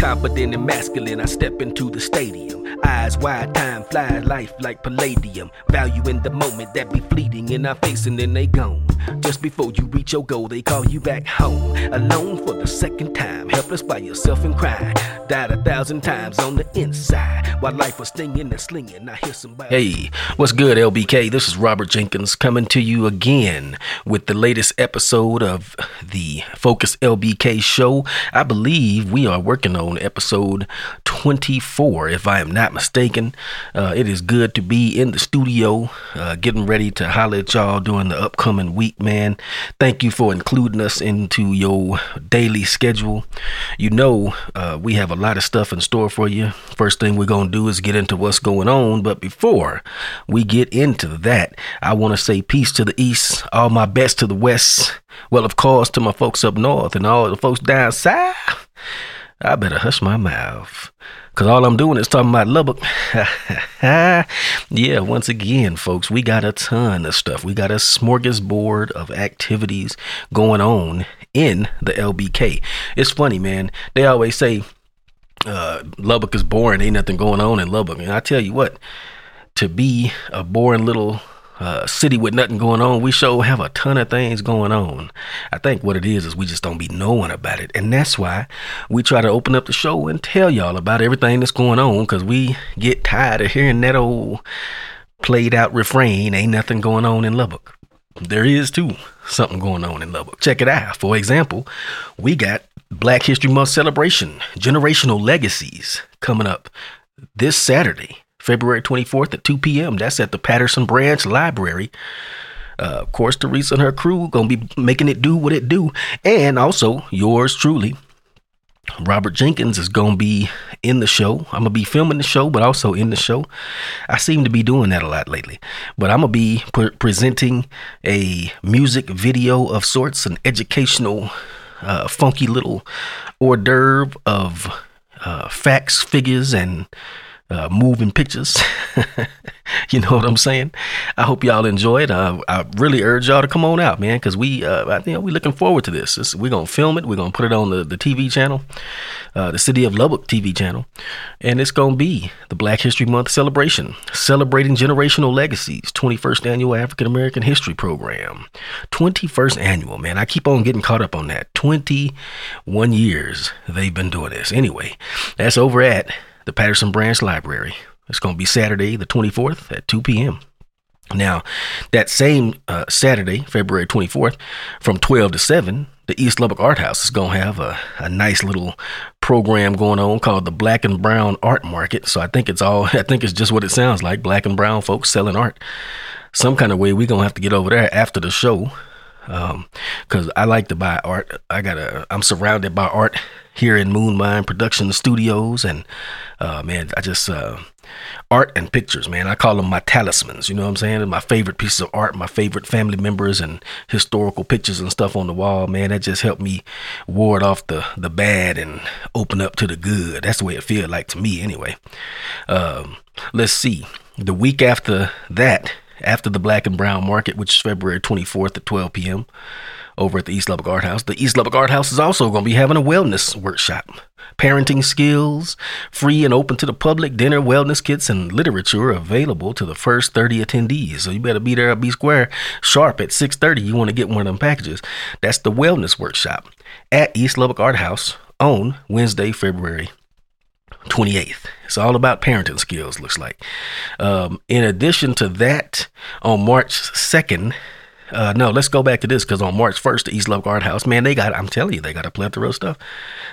Confident and masculine, I step into the stadium. Eyes wide, time flies, life like palladium. Value in the moment that be fleeting in our face and then they gone. Just before you reach your goal, they call you back home. Alone for the second time, helpless by yourself and cry. Died a thousand times on the inside. While life was stinging and slinging, I hear somebody. Hey, what's good, LBK? This is Robert Jenkins coming to you again with the latest episode of the Focus LBK show. I believe we are working on episode 24, if I am not mistaken. Uh, it is good to be in the studio, uh, getting ready to holler at y'all during the upcoming week, man. Thank you for including us into your daily schedule. You know, uh, we have a lot of stuff in store for you. First thing we're going to do is get into what's going on. But before we get into that, I want to say peace to the east, all my best to the west. Well, of course, to my folks up north and all the folks down south. I better hush my mouth. Cause all I'm doing is talking about Lubbock. yeah, once again, folks, we got a ton of stuff. We got a smorgasbord of activities going on in the LBK. It's funny, man. They always say uh, Lubbock is boring. Ain't nothing going on in Lubbock. And I tell you what, to be a boring little uh, city with nothing going on, we sure have a ton of things going on. I think what it is is we just don't be knowing about it. And that's why we try to open up the show and tell y'all about everything that's going on because we get tired of hearing that old played out refrain ain't nothing going on in Lubbock. There is too something going on in Lubbock. Check it out. For example, we got Black History Month celebration, generational legacies coming up this Saturday. February 24th at 2 p.m. That's at the Patterson Branch Library. Uh, of course, Teresa and her crew gonna be making it do what it do, and also yours truly, Robert Jenkins is gonna be in the show. I'm gonna be filming the show, but also in the show. I seem to be doing that a lot lately, but I'm gonna be pre- presenting a music video of sorts, an educational, uh, funky little hors d'oeuvre of uh, facts, figures, and uh, moving pictures. you know what I'm saying? I hope y'all enjoy it. Uh, I really urge y'all to come on out, man, because we, uh, I think we're looking forward to this. We're gonna film it. We're gonna put it on the, the TV channel, uh, the City of Lubbock TV channel, and it's gonna be the Black History Month celebration, celebrating generational legacies, 21st annual African American History Program, 21st annual. Man, I keep on getting caught up on that. 21 years they've been doing this. Anyway, that's over at the Patterson Branch Library. It's going to be Saturday, the 24th at 2 p.m. Now, that same uh, Saturday, February 24th, from 12 to 7, the East Lubbock Art House is going to have a, a nice little program going on called the Black and Brown Art Market. So I think it's all, I think it's just what it sounds like black and brown folks selling art. Some kind of way we're going to have to get over there after the show because um, I like to buy art. I got a, I'm surrounded by art here in Moon Mind Production Studios, and uh, man, I just uh, art and pictures, man. I call them my talismans. You know what I'm saying? my favorite pieces of art, my favorite family members, and historical pictures and stuff on the wall, man. That just helped me ward off the the bad and open up to the good. That's the way it feels like to me, anyway. Um, let's see. The week after that, after the Black and Brown Market, which is February 24th at 12 p.m. over at the East Lubbock Art House. The East Lubbock Art House is also going to be having a wellness workshop. Parenting skills, free and open to the public, dinner, wellness kits, and literature available to the first 30 attendees. So you better be there at B Square sharp at 6.30. You want to get one of them packages. That's the wellness workshop at East Lubbock Art House on Wednesday, February 28th. It's all about parenting skills, looks like. Um, in addition to that, on March 2nd, uh, no, let's go back to this because on March 1st, the East Lubbock Art House, man, they got, I'm telling you, they got a plethora of stuff.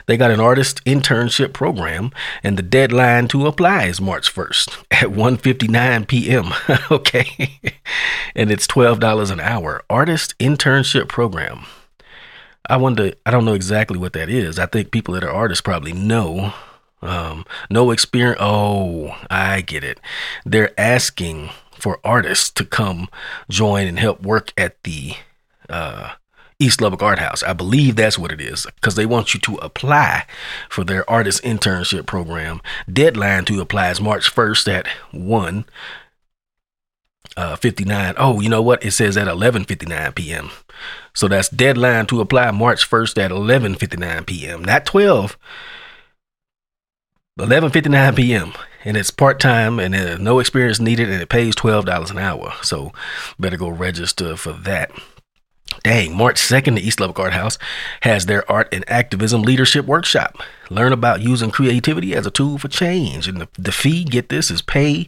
They got an artist internship program, and the deadline to apply is March 1st at 1.59 p.m. okay. and it's $12 an hour. Artist internship program. I wonder, I don't know exactly what that is. I think people that are artists probably know um, no experience. Oh, I get it. They're asking for artists to come join and help work at the uh, East Lubbock Art House. I believe that's what it is because they want you to apply for their artist internship program. Deadline to apply is March 1st at 1 uh, 59. Oh, you know what? It says at 11:59 p.m. So that's deadline to apply March 1st at 11:59 p.m. Not 12 11:59 p.m. and it's part time and uh, no experience needed and it pays twelve dollars an hour. So better go register for that. Dang, March 2nd, the East Lubbock Art House has their Art and Activism Leadership Workshop. Learn about using creativity as a tool for change. And the, the fee, get this, is pay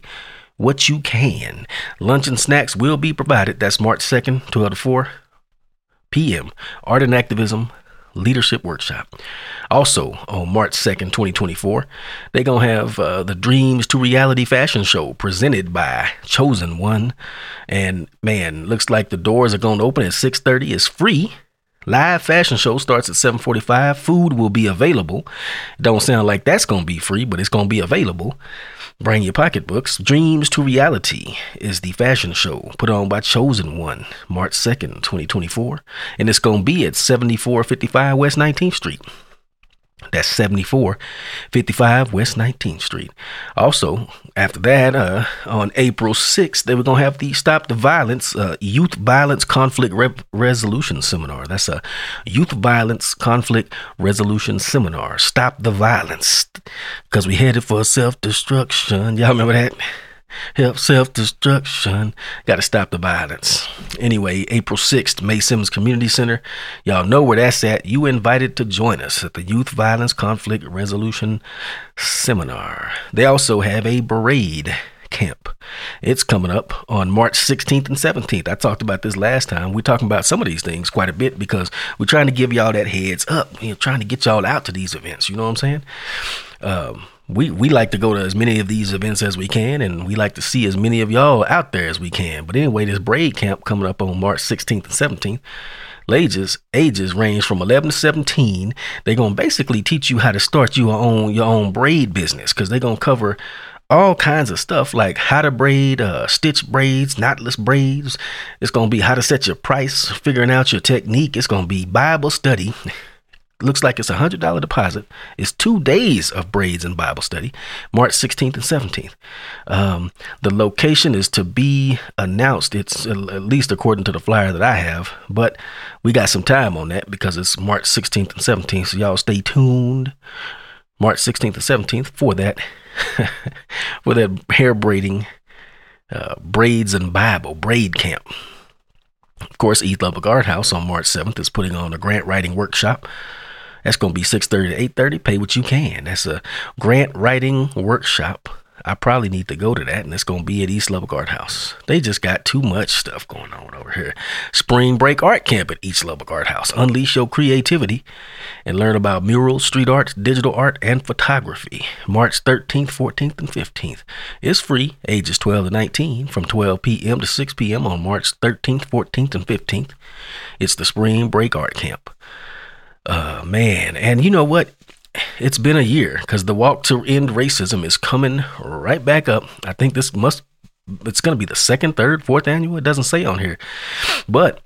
what you can. Lunch and snacks will be provided. That's March 2nd, 12 to 4 p.m. Art and Activism Leadership Workshop. Also, on March 2nd, 2024, they're going to have uh, the Dreams to Reality Fashion Show presented by Chosen One. And man, looks like the doors are going to open at 6.30. It's free. Live fashion show starts at 7:45. Food will be available. Don't sound like that's going to be free, but it's going to be available. Bring your pocketbooks. Dreams to Reality is the fashion show put on by Chosen One, March 2nd, 2024. And it's going to be at 7455 West 19th Street. That's 7455 West 19th Street. Also, after that, uh, on April 6th, they were going to have the Stop the Violence uh, Youth Violence Conflict Re- Resolution Seminar. That's a Youth Violence Conflict Resolution Seminar. Stop the Violence. Because we headed for self destruction. Y'all remember that? Help self destruction. Got to stop the violence. Anyway, April 6th, Mae Simmons Community Center. Y'all know where that's at. You invited to join us at the Youth Violence Conflict Resolution Seminar. They also have a braid camp. It's coming up on March 16th and 17th. I talked about this last time. We're talking about some of these things quite a bit because we're trying to give y'all that heads up. Know, trying to get y'all out to these events. You know what I'm saying? Um, we we like to go to as many of these events as we can, and we like to see as many of y'all out there as we can. But anyway, this braid camp coming up on March 16th and 17th. Ages ages range from 11 to 17. They're gonna basically teach you how to start your own your own braid business because they're gonna cover all kinds of stuff like how to braid, uh, stitch braids, knotless braids. It's gonna be how to set your price, figuring out your technique. It's gonna be Bible study looks like it's a hundred dollar deposit. It's two days of braids and Bible study, March 16th and 17th. Um, the location is to be announced. It's at least according to the flyer that I have, but we got some time on that because it's March 16th and 17th. So y'all stay tuned. March 16th and 17th for that, for that hair braiding, uh, braids and Bible braid camp. Of course, East Lubbock Art House on March 7th is putting on a grant writing workshop that's going to be 6.30 to 8.30. Pay what you can. That's a grant writing workshop. I probably need to go to that, and it's going to be at East Lubbock House. They just got too much stuff going on over here. Spring Break Art Camp at East Lubbock House. Unleash your creativity and learn about murals, street art, digital art, and photography. March 13th, 14th, and 15th. It's free, ages 12 to 19, from 12 p.m. to 6 p.m. on March 13th, 14th, and 15th. It's the Spring Break Art Camp. Uh, man, and you know what? It's been a year because the walk to end racism is coming right back up. I think this must, it's going to be the second, third, fourth annual. It doesn't say on here, but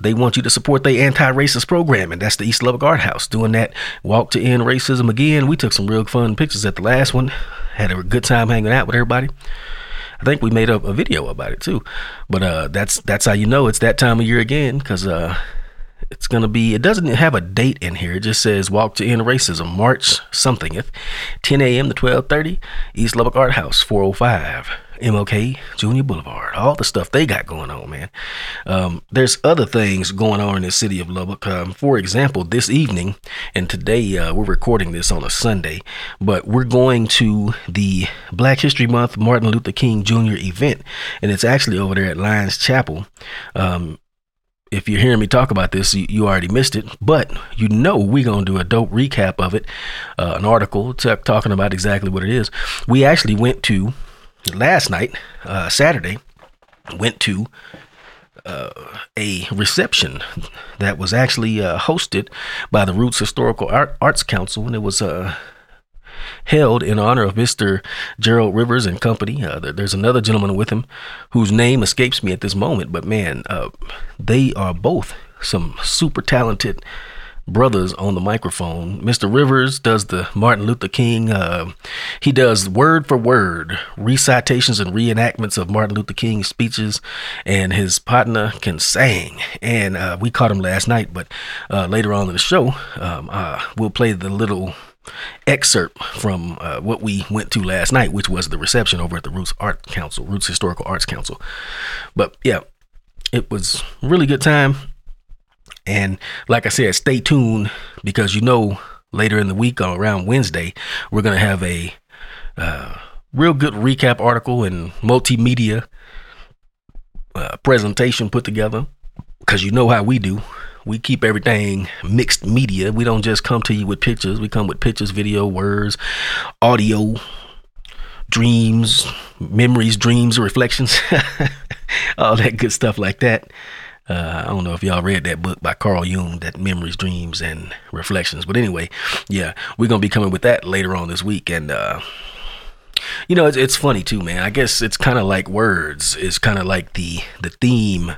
they want you to support their anti-racist program, and that's the East Lubbock Art House doing that walk to end racism again. We took some real fun pictures at the last one. Had a good time hanging out with everybody. I think we made up a video about it too. But uh, that's that's how you know it's that time of year again, because uh, it's going to be, it doesn't have a date in here. It just says Walk to End Racism, March something, 10 a.m. to 1230, East Lubbock Art House, 405. MLK Junior Boulevard, all the stuff they got going on, man. Um, there's other things going on in the city of Lubbock. Um, for example, this evening and today uh, we're recording this on a Sunday, but we're going to the Black History Month Martin Luther King Jr. event, and it's actually over there at Lyons Chapel. Um, if you're hearing me talk about this, you, you already missed it, but you know we're going to do a dope recap of it, uh, an article t- talking about exactly what it is. We actually went to, last night, uh, Saturday, went to uh, a reception that was actually uh, hosted by the Roots Historical Art- Arts Council, and it was uh, held in honor of Mr. Gerald Rivers and company. Uh, there's another gentleman with him whose name escapes me at this moment, but man, uh, they are both some super talented brothers on the microphone. Mr. Rivers does the Martin Luther King. Uh, he does word for word recitations and reenactments of Martin Luther King's speeches, and his partner can sing. And uh, we caught him last night, but uh, later on in the show, um, uh, we'll play the little excerpt from uh, what we went to last night, which was the reception over at the Roots Art Council, Roots Historical Arts Council. But yeah, it was really good time. And like I said, stay tuned because you know later in the week or around Wednesday, we're going to have a uh, real good recap article and multimedia uh, presentation put together because you know how we do. We keep everything mixed media. We don't just come to you with pictures. We come with pictures, video, words, audio, dreams, memories, dreams, reflections, all that good stuff like that. Uh, I don't know if y'all read that book by Carl Jung, that Memories, Dreams, and Reflections. But anyway, yeah, we're gonna be coming with that later on this week, and uh, you know, it's, it's funny too, man. I guess it's kind of like words. It's kind of like the the theme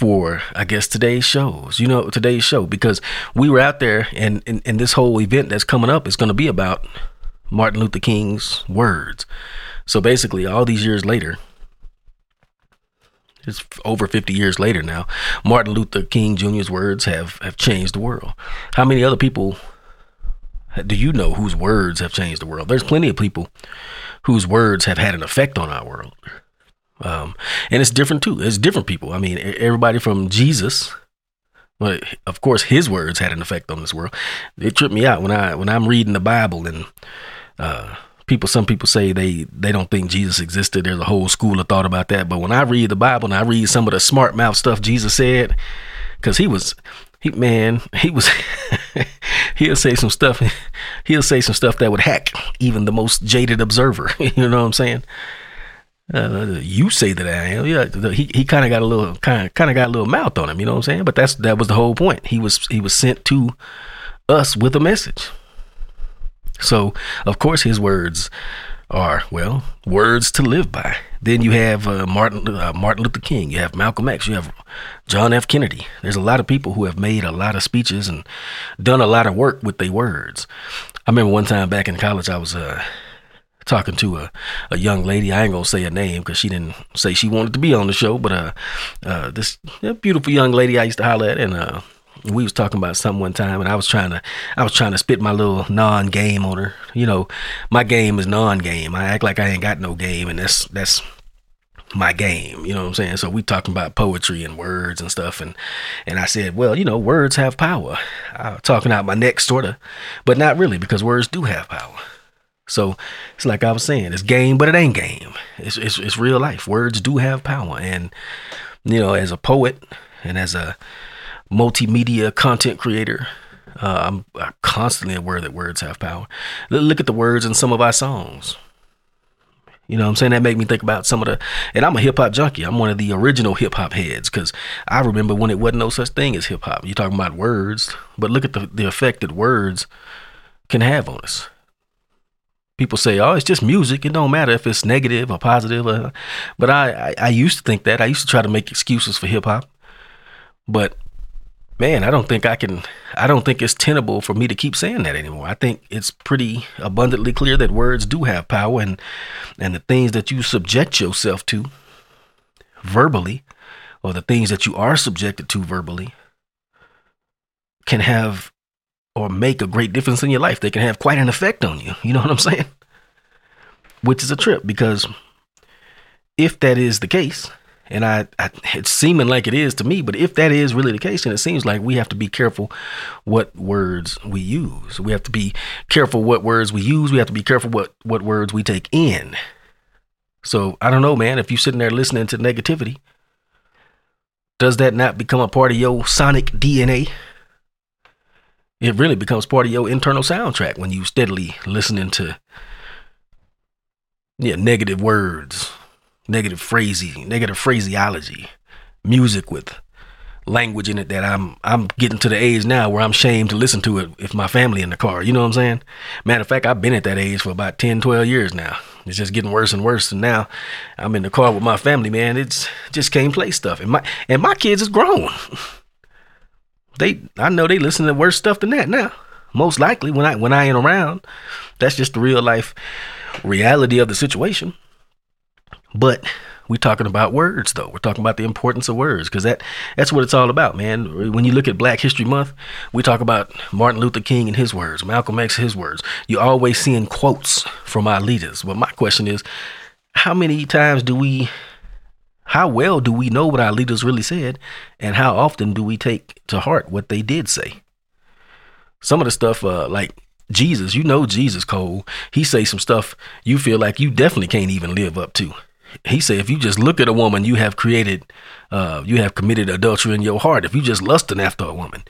for I guess today's shows. You know, today's show because we were out there, and and, and this whole event that's coming up is going to be about Martin Luther King's words. So basically, all these years later, it's over 50 years later now. Martin Luther King Jr.'s words have, have changed the world. How many other people do you know whose words have changed the world? There's plenty of people whose words have had an effect on our world. Um, and it's different too. It's different people. I mean, everybody from Jesus, but of course, his words had an effect on this world. It tripped me out when I when I'm reading the Bible and uh, people some people say they they don't think Jesus existed. There's a whole school of thought about that. But when I read the Bible and I read some of the smart mouth stuff Jesus said, because he was he man he was he'll say some stuff he'll say some stuff that would hack even the most jaded observer. you know what I'm saying? Uh, you say that I am. Yeah, he he kind of got a little kind of kind of got a little mouth on him. You know what I'm saying? But that's that was the whole point. He was he was sent to us with a message. So, of course, his words are well words to live by. Then you have uh, Martin uh, Martin Luther King. You have Malcolm X. You have John F. Kennedy. There's a lot of people who have made a lot of speeches and done a lot of work with their words. I remember one time back in college, I was uh, talking to a, a young lady. I ain't gonna say her name because she didn't say she wanted to be on the show, but uh, uh, this beautiful young lady I used to holler at, and uh, we was talking about something one time and I was trying to I was trying to spit my little non game on her. You know, my game is non game. I act like I ain't got no game and that's that's my game, you know what I'm saying? So we talking about poetry and words and stuff and and I said, well, you know, words have power. I was talking out my neck sorta, but not really because words do have power. So it's like I was saying, it's game, but it ain't game. It's it's, it's real life. Words do have power and you know, as a poet and as a multimedia content creator. Uh, I'm, I'm, constantly aware that words have power. Look at the words in some of our songs. You know I'm saying? That made me think about some of the, and I'm a hip hop junkie. I'm one of the original hip hop heads because I remember when it wasn't no such thing as hip hop. You're talking about words, but look at the, the effect that words can have on us. People say, "Oh, it's just music. It don't matter if it's negative or positive." Or, but I, I, I used to think that. I used to try to make excuses for hip hop, but man, I don't think I can, I don't think it's tenable for me to keep saying that anymore. I think it's pretty abundantly clear that words do have power and, and the things that you subject yourself to verbally, or the things that you are subjected to verbally, can have or make a great difference in your life. They can have quite an effect on you. You know what I'm saying? Which is a trip because if that is the case, and I, I, it's seeming like it is to me but if that is really the case then it seems like we have to be careful what words we use we have to be careful what words we use we have to be careful what what words we take in so i don't know man if you're sitting there listening to negativity does that not become a part of your sonic dna it really becomes part of your internal soundtrack when you steadily listening to yeah negative words negative phrasing, negative phraseology, music with language in it that I'm I'm getting to the age now where I'm ashamed to listen to it if my family in the car. You know what I'm saying? Matter of fact, I've been at that age for about 10, 12 years now. It's just getting worse and worse. And now I'm in the car with my family, man. It's just can't play stuff. And my and my kids is grown. They I know they listen to worse stuff than that now. Most likely when I when I ain't around. That's just the real life reality of the situation. But We're talking about words, though. We're talking about the importance of words because that that's what it's all about, man. When you look at Black History Month, we talk about Martin Luther King and his words, Malcolm X his words. You always seeing quotes from our leaders. But my question is, how many times do we, how well do we know what our leaders really said, and how often do we take to heart what they did say? Some of the stuff, uh, like Jesus, you know Jesus, Cole. He say some stuff you feel like you definitely can't even live up to he say if you just look at a woman, you have created, uh, you have committed adultery in your heart. If you just lusting after a woman,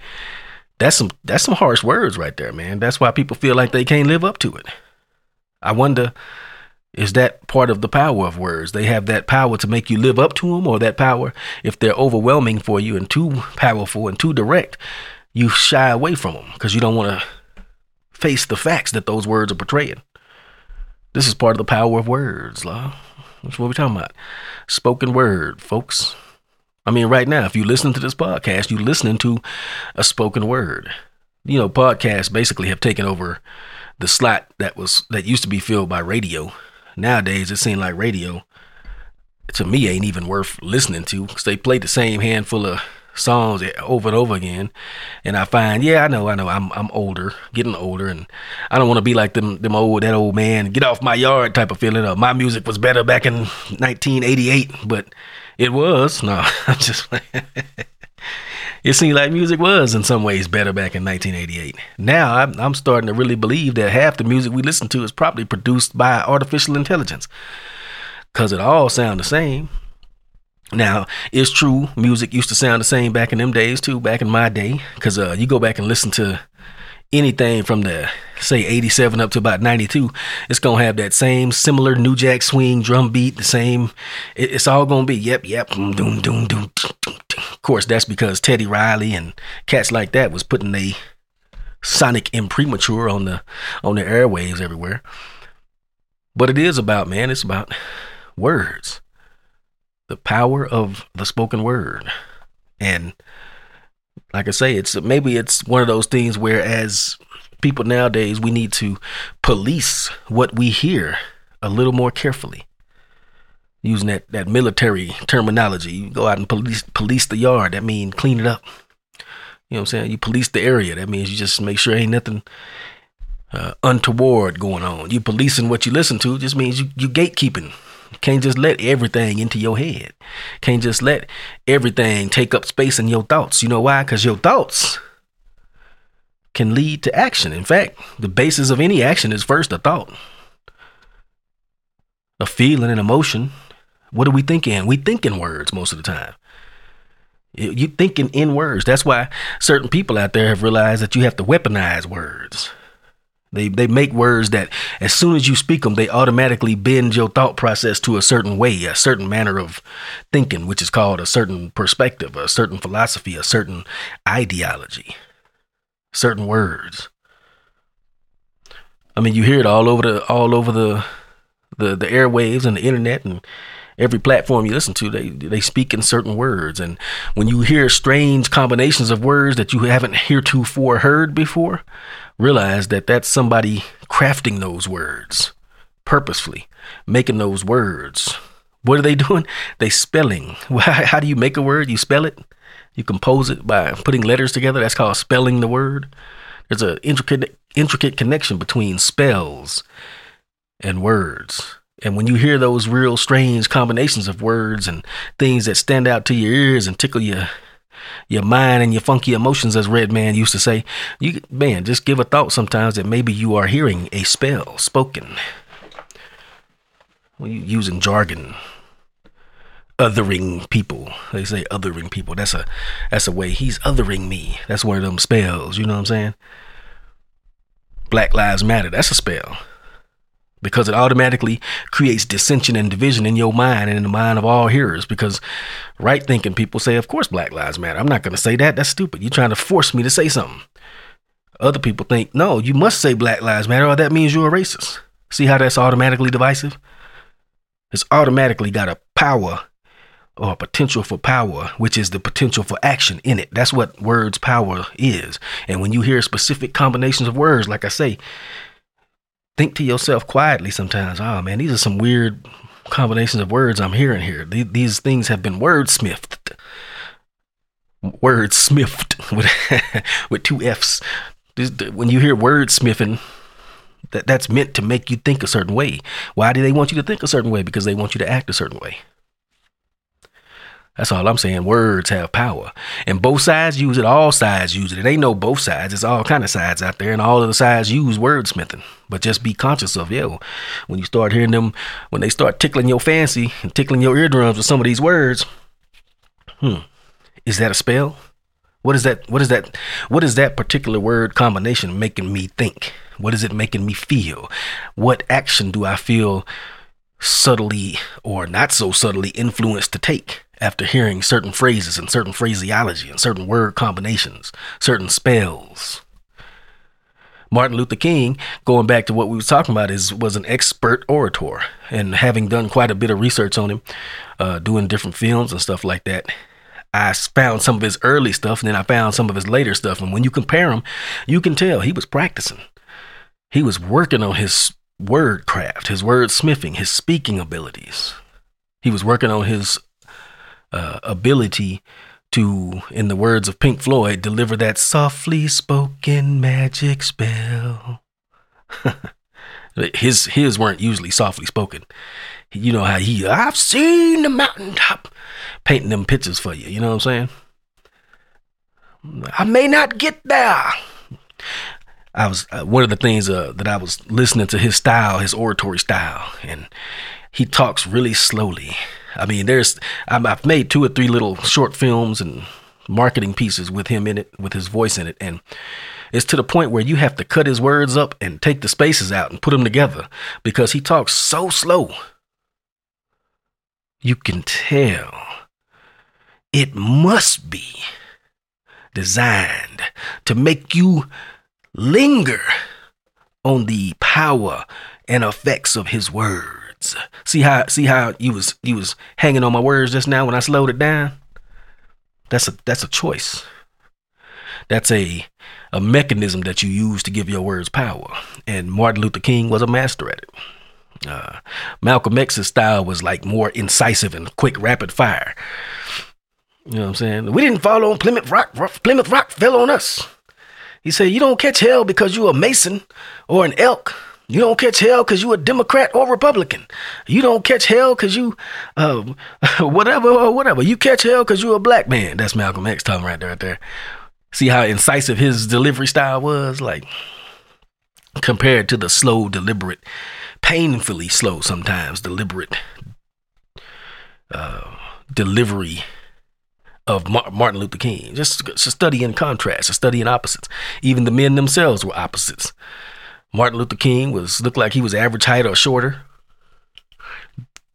that's some that's some harsh words right there, man. That's why people feel like they can't live up to it. I wonder, is that part of the power of words? They have that power to make you live up to them, or that power, if they're overwhelming for you and too powerful and too direct, you shy away from them because you don't want to face the facts that those words are portraying. This is part of the power of words, love. That's what we're talking about. Spoken word, folks. I mean, right now, if you listen to this podcast, you're listening to a spoken word. You know, podcasts basically have taken over the slot that was that used to be filled by radio. Nowadays, it seems like radio to me ain't even worth listening to because they play the same handful of songs over and over again. And I find, yeah, I know, I know, I'm I'm older, getting older, and I don't want to be like them them old that old man, get off my yard type of feeling. Of my music was better back in 1988, but it was no, I'm just. it seemed like music was in some ways better back in 1988. Now I'm, I'm starting to really believe that half the music we listen to is probably produced by artificial intelligence because it all sound the same. Now, it's true, music used to sound the same back in them days too, back in my day. Because uh, you go back and listen to anything from the, say, 87 up to about 92, it's to have that same similar New Jack swing drum beat, the same. It, it's all to be, yep, yep, doom, doom, doom, course, that's because Teddy Riley and cats like that was putting a sonic imprimatur on the on the airwaves everywhere. But it is about, man, it's about words the power of the spoken word. And like I say, it's maybe it's one of those things where as people nowadays we need to police what we hear a little more carefully. Using that, that military terminology. You go out and police police the yard, that means clean it up. You know what I'm saying? You police the area. That means you just make sure ain't nothing uh, untoward going on. You policing what you listen to just means you, you gatekeeping can't just let everything into your head. Can't just let everything take up space in your thoughts. You know why? Because your thoughts can lead to action. In fact, the basis of any action is first a thought, a feeling, an emotion. What are we thinking? We think in words most of the time. You thinking in words. That's why certain people out there have realized that you have to weaponize words. They they make words that as soon as you speak them, they automatically bend your thought process to a certain way, a certain manner of thinking, which is called a certain perspective, a certain philosophy, a certain ideology, certain words. I mean, you hear it all over the all over the the the airwaves and the internet and every platform you listen to, they they speak in certain words. And when you hear strange combinations of words that you haven't heretofore heard before, realize that that's somebody crafting those words purposefully, making those words. What are they doing? They spelling. How do you make a word? You spell it. You compose it by putting letters together. That's called spelling the word. There's an intricate intricate connection between spells and words. And when you hear those real strange combinations of words and things that stand out to your ears and tickle your your mind and your funky emotions, as Redman used to say. You man, just give a thought sometimes that maybe you are hearing a spell spoken. When you using jargon, othering people. They say othering people. That's a that's a way he's othering me. That's one of them spells. You know what I'm saying? Black Lives Matter. That's a spell because it automatically creates dissension and division in your mind and in the mind of all hearers. Because right thinking people say, of course, Black Lives Matter. I'm not going to say that. That's stupid. You're trying to force me to say something. Other people think, no, you must say Black Lives Matter or that means you're a racist. See how that's automatically divisive? It's automatically got a power or a potential for power, which is the potential for action in it. That's what words power is. And when you hear specific combinations of words, like I say, think to yourself quietly sometimes, oh man, these are some weird combinations of words I'm hearing here. These things have been wordsmithed. Wordsmithed with with two F's. When you hear wordsmithing, that that's meant to make you think a certain way. Why do they want you to think a certain way? Because they want you to act a certain way. That's all I'm saying. Words have power. And both sides use it. All sides use it. It ain't no both sides. It's all kind of sides out there. And all of the sides use wordsmithing. But just be conscious of, yo, when you start hearing them, when they start tickling your fancy and tickling your eardrums with some of these words, hmm, is that a spell? What is that? What is that? What is that particular word combination making me think? What is it making me feel? What action do I feel subtly or not so subtly influenced to take? After hearing certain phrases and certain phraseology and certain word combinations, certain spells. Martin Luther King, going back to what we were talking about, is was an expert orator, and having done quite a bit of research on him, uh, doing different films and stuff like that, I found some of his early stuff, and then I found some of his later stuff. And when you compare them, you can tell he was practicing. He was working on his word craft, his word smithing, his speaking abilities. He was working on his uh, ability to, in the words of Pink Floyd, deliver that softly spoken magic spell. his his weren't usually softly spoken. You know how he I've seen the mountaintop painting them pictures for you. You know what I'm saying? I may not get there. I was uh, one of the things uh, that I was listening to his style, his oratory style, and he talks really slowly I mean, there's I've made two or three little short films and marketing pieces with him in it, with his voice in it, and it's to the point where you have to cut his words up and take the spaces out and put them together because he talks so slow. You can tell it must be designed to make you linger on the power and effects of his words. See how see how you was you was hanging on my words just now when I slowed it down? That's a that's a choice. That's a a mechanism that you use to give your words power. And Martin Luther King was a master at it. Uh, Malcolm X's style was like more incisive and quick, rapid fire. You know what I'm saying? We didn't fall on Plymouth Rock. Plymouth Rock fell on us. He said, "You don't catch hell because you're a Mason or an elk. You don't catch hell because you a Democrat or Republican. You don't catch hell because you, uh, whatever or whatever. You catch hell because you a black man. That's Malcolm X talking right there, right there. See how incisive his delivery style was, like compared to the slow, deliberate, painfully slow sometimes, deliberate uh, delivery of Martin Luther King. Just a study in contrast, a study in opposites. Even the men themselves were opposites. Martin Luther King was looked like he was average height or shorter,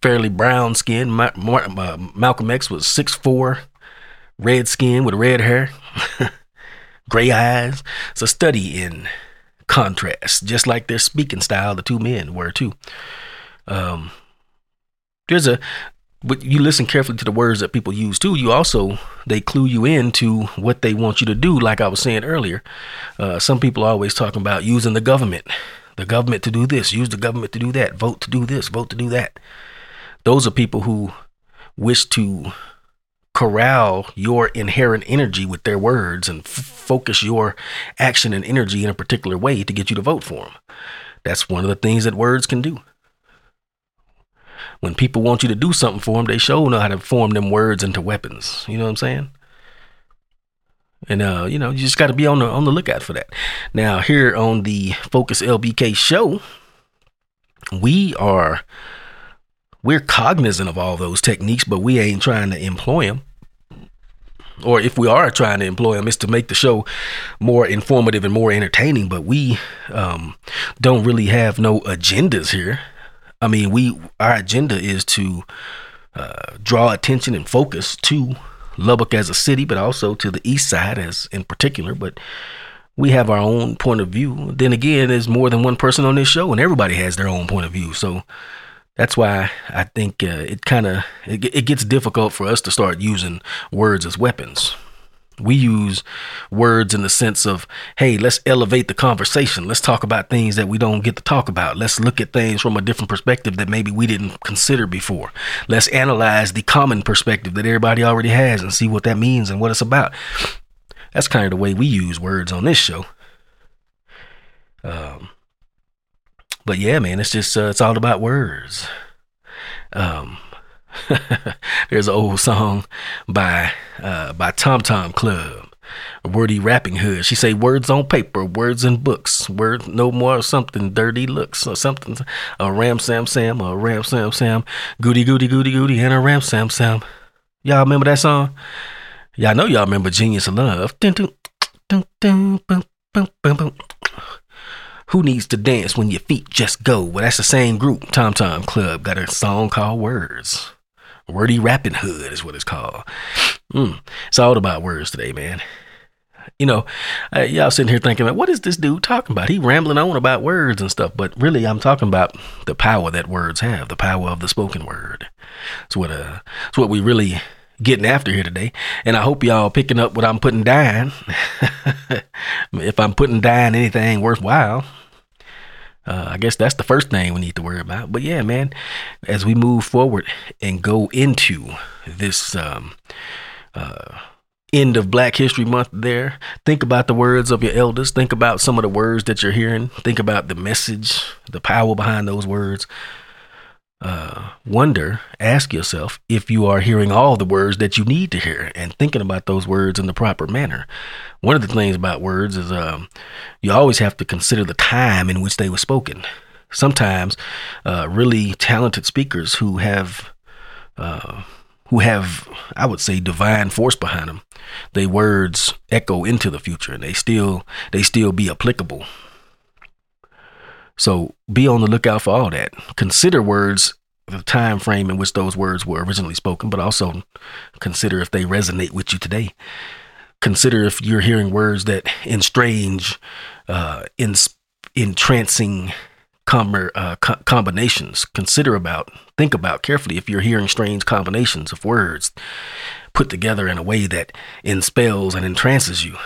fairly brown skin. Ma- uh, Malcolm X was six four, red skin with red hair, gray eyes. It's a study in contrast, just like their speaking style. The two men were too. Um, there's a but you listen carefully to the words that people use too. You also they clue you in to what they want you to do. Like I was saying earlier, uh, some people are always talking about using the government, the government to do this, use the government to do that, vote to do this, vote to do that. Those are people who wish to corral your inherent energy with their words and f- focus your action and energy in a particular way to get you to vote for them. That's one of the things that words can do when people want you to do something for them, they show know how to form them words into weapons. You know what I'm saying? And uh, you know, you just got to be on the on the lookout for that. Now, here on the Focus LBK show, we are we're cognizant of all those techniques, but we ain't trying to employ them. Or if we are trying to employ them, it's to make the show more informative and more entertaining. But we um, don't really have no agendas here. I mean, we our agenda is to uh, draw attention and focus to Lubbock as a city, but also to the east side as in particular. But we have our own point of view. Then again, there's more than one person on this show, and everybody has their own point of view. So that's why I think uh, it kind of it, it gets difficult for us to start using words as weapons. We use words in the sense of, hey, let's elevate the conversation. Let's talk about things that we don't get to talk about. Let's look at things from a different perspective that maybe we didn't consider before. Let's analyze the common perspective that everybody already has and see what that means and what it's about. That's kind of the way we use words on this show. Um, but yeah, man, it's just uh, it's all about words. Um, there's an old song by uh, by Tom Tom Club, Wordy Rappinghood. She say words on paper, words in books, words no more something dirty looks or something. A ram sam sam, a ram sam sam, goody goody goody goody, and a ram sam sam. Y'all remember that song? Y'all know y'all remember Genius of Love. Dun, dun, dun, dun, boom, boom, boom, boom. Who needs to dance when your feet just go? Well, that's the same group. Tom Tom Club got a song called Words. Wordy Rappinghood is what it's called. Mm, it's all about words today, man. You know, uh, y'all sitting here thinking, what is this dude talking about? He rambling on about words and stuff, but really, I'm talking about the power that words have, the power of the spoken word. It's what uh, it's what we really getting after here today. And I hope y'all picking up what I'm putting down. if I'm putting down anything worthwhile, uh, I guess that's the first thing we need to worry about. But yeah, man, as we move forward and go into this um, uh, end of Black History Month, there, think about the words of your elders. Think about some of the words that you're hearing. Think about the message, the power behind those words. Uh, wonder, ask yourself if you are hearing all the words that you need to hear and thinking about those words in the proper manner. One of the things about words is um, you always have to consider the time in which they were spoken. Sometimes, uh, really talented speakers who have uh, who have, I would say, divine force behind them. Their words echo into the future, and they still they still be applicable so be on the lookout for all that. Consider words, the time frame in which those words were originally spoken, but also consider if they resonate with you today. Consider if you're hearing words that in strange, uh, in entrancing com- uh, co- combinations. Consider about, think about carefully if you're hearing strange combinations of words put together in a way that enspells and entrances you.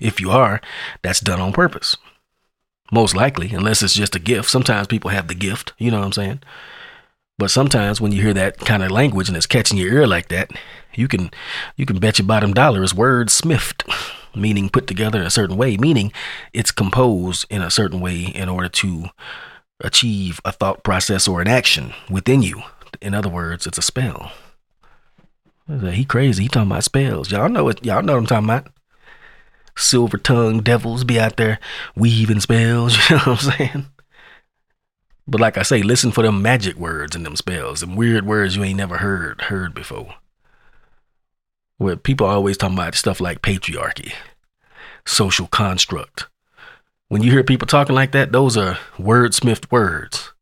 If you are, that's done on purpose. Most likely, unless it's just a gift. Sometimes people have the gift, you know what I'm saying? But sometimes when you hear that kind of language and it's catching your ear like that, you can you can bet your bottom dollar it's word smithed, meaning put together in a certain way, meaning it's composed in a certain way in order to achieve a thought process or an action within you. In other words, it's a spell. He crazy. He talking about spells. Y'all know it. Y'all know what I'm talking about silver tongued devils be out there weaving spells, you know what I'm saying? But like I say, listen for them magic words and them spells, them weird words you ain't never heard heard before. Where people are always talking about stuff like patriarchy, social construct. When you hear people talking like that, those are wordsmithed words.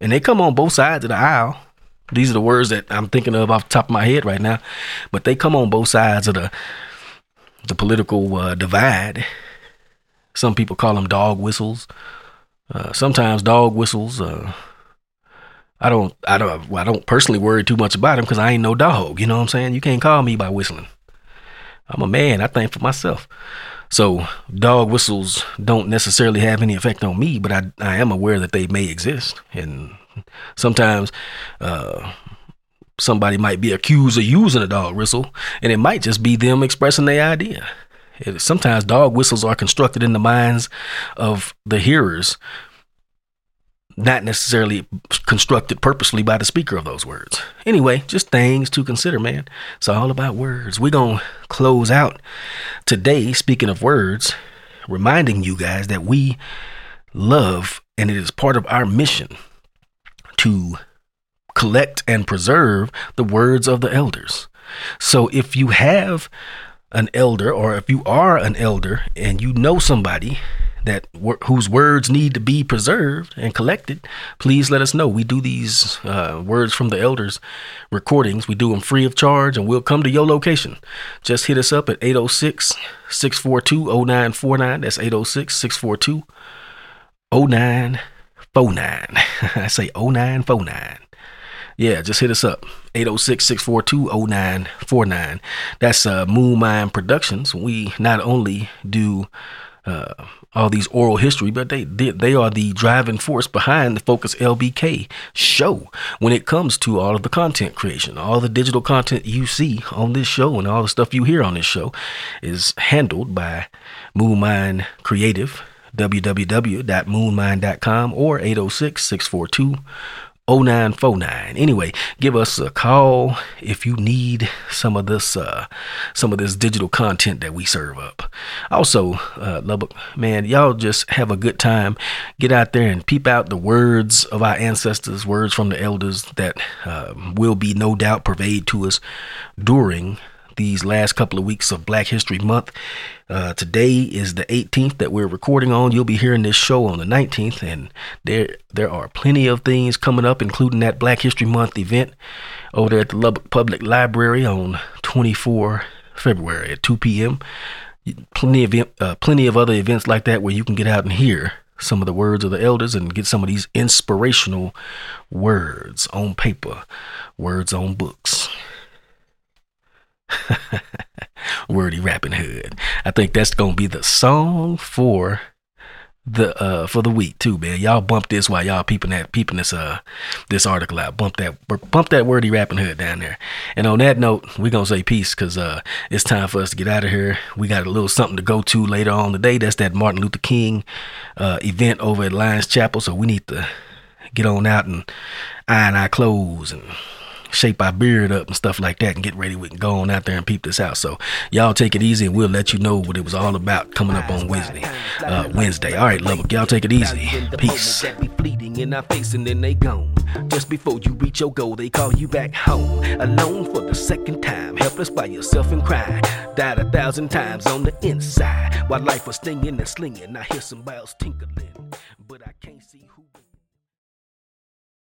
And they come on both sides of the aisle. These are the words that I'm thinking of off the top of my head right now. But they come on both sides of the the political uh, divide. Some people call them dog whistles. Uh, sometimes dog whistles. Uh, I don't. I don't. I don't personally worry too much about them because I ain't no dog. You know what I'm saying? You can't call me by whistling. I'm a man. I think for myself. So dog whistles don't necessarily have any effect on me, but I I am aware that they may exist, and sometimes uh, somebody might be accused of using a dog whistle, and it might just be them expressing their idea. It, sometimes dog whistles are constructed in the minds of the hearers, not necessarily constructed purposely by the speaker of those words. Anyway, just things to consider, man. It's all about words. We're going to close out today, speaking of words, reminding you guys that we love and it is part of our mission to collect and preserve the words of the elders. So if you have an elder or if you are an elder and you know somebody that whose words need to be preserved and collected, please let us know. We do these uh, words from the elders recordings. We do them free of charge and we'll come to your location. Just hit us up at 806 642 0949. That's 806 642 0949. I say 0949. Yeah, just hit us up. 806-642-0949. That's uh, Moon Mind Productions. We not only do uh, all these oral history, but they, they they are the driving force behind the Focus LBK show when it comes to all of the content creation. All the digital content you see on this show and all the stuff you hear on this show is handled by Moon Mind Creative www.moonmind.com or 806 642 0949. Anyway, give us a call if you need some of this uh some of this digital content that we serve up. Also, uh Lubbock, man, y'all just have a good time. Get out there and peep out the words of our ancestors, words from the elders that uh, will be no doubt pervade to us during these last couple of weeks of Black History Month. Uh, today is the 18th that we're recording on. You'll be hearing this show on the 19th, and there there are plenty of things coming up, including that Black History Month event over there at the Lubbock Public Library on 24 February at 2 p.m. Plenty of uh, plenty of other events like that where you can get out and hear some of the words of the elders and get some of these inspirational words on paper, words on books. Wordy Rappinghood. I think that's gonna be the song for the uh for the week too, man. Y'all bump this while y'all peeping that peeping this uh this article out. Bump that bump that wordy rappinghood down there. And on that note, we gonna say peace because uh it's time for us to get out of here. We got a little something to go to later on today. That's that Martin Luther King uh event over at Lyons Chapel. So we need to get on out and iron our clothes and shape our beard up and stuff like that and get ready. We can go on out there and peep this out. So y'all take it easy and we'll let you know what it was all about coming up on Wednesday. Uh, Wednesday. All right, Lubbock, y'all take it easy. Peace. In our face and then they gone. Just before you reach your goal, they call you back home. Alone for the second time, helpless by yourself and crying. Died a thousand times on the inside. While life was stinging and slinging, I hear some bells tinkling.